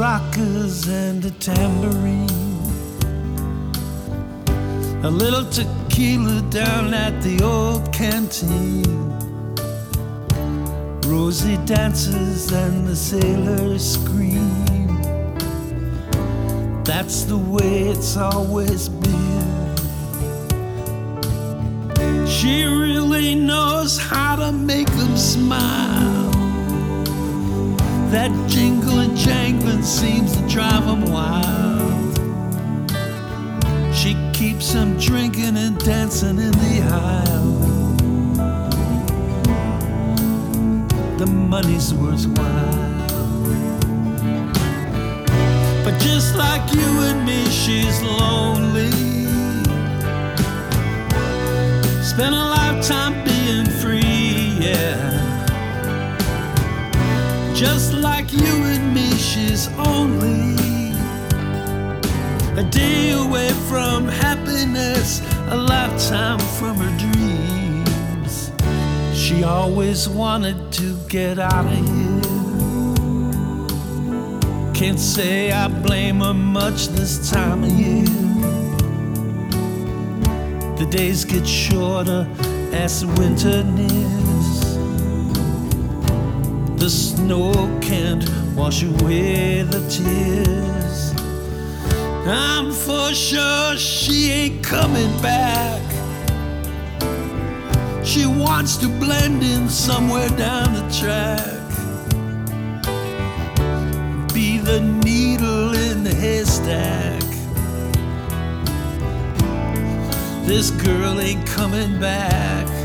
maracas and a tambourine. A little tequila down at the old canteen. Rosie dances and the sailors scream. That's the way it's always been. She really knows how to make them smile. That jingling jangling seems to drive them wild. She keeps them drinking and dancing in the aisle. The money's worthwhile. But just like you and me, she's lonely. Spent a lifetime being free, yeah. Just like you and me, she's only a day away from happiness, a lifetime from her dreams. She always wanted to get out of here. Can't say I blame her much this time of year. The days get shorter as the winter nears. The snow can't wash away the tears. I'm for sure she ain't coming back. She wants to blend in somewhere down the track. Be the needle in the haystack. This girl ain't coming back.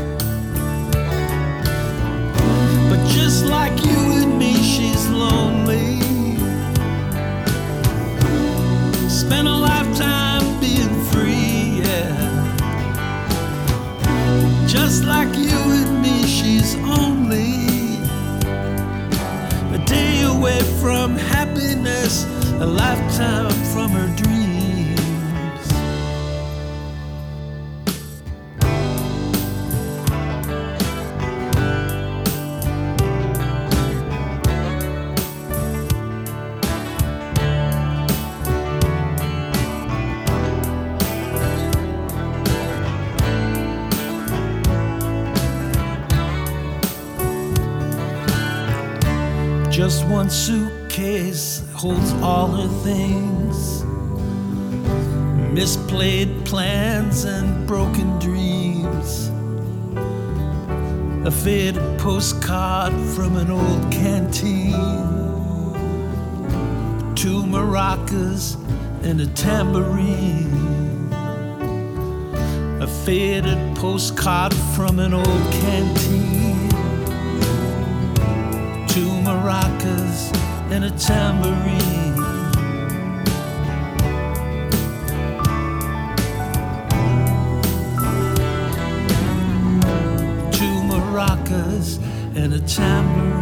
From happiness, a lifetime from her dreams. Just one suitcase holds all her things. Misplayed plans and broken dreams. A faded postcard from an old canteen. Two maracas and a tambourine. A faded postcard from an old canteen and a tambourine. Two maracas and a tambourine.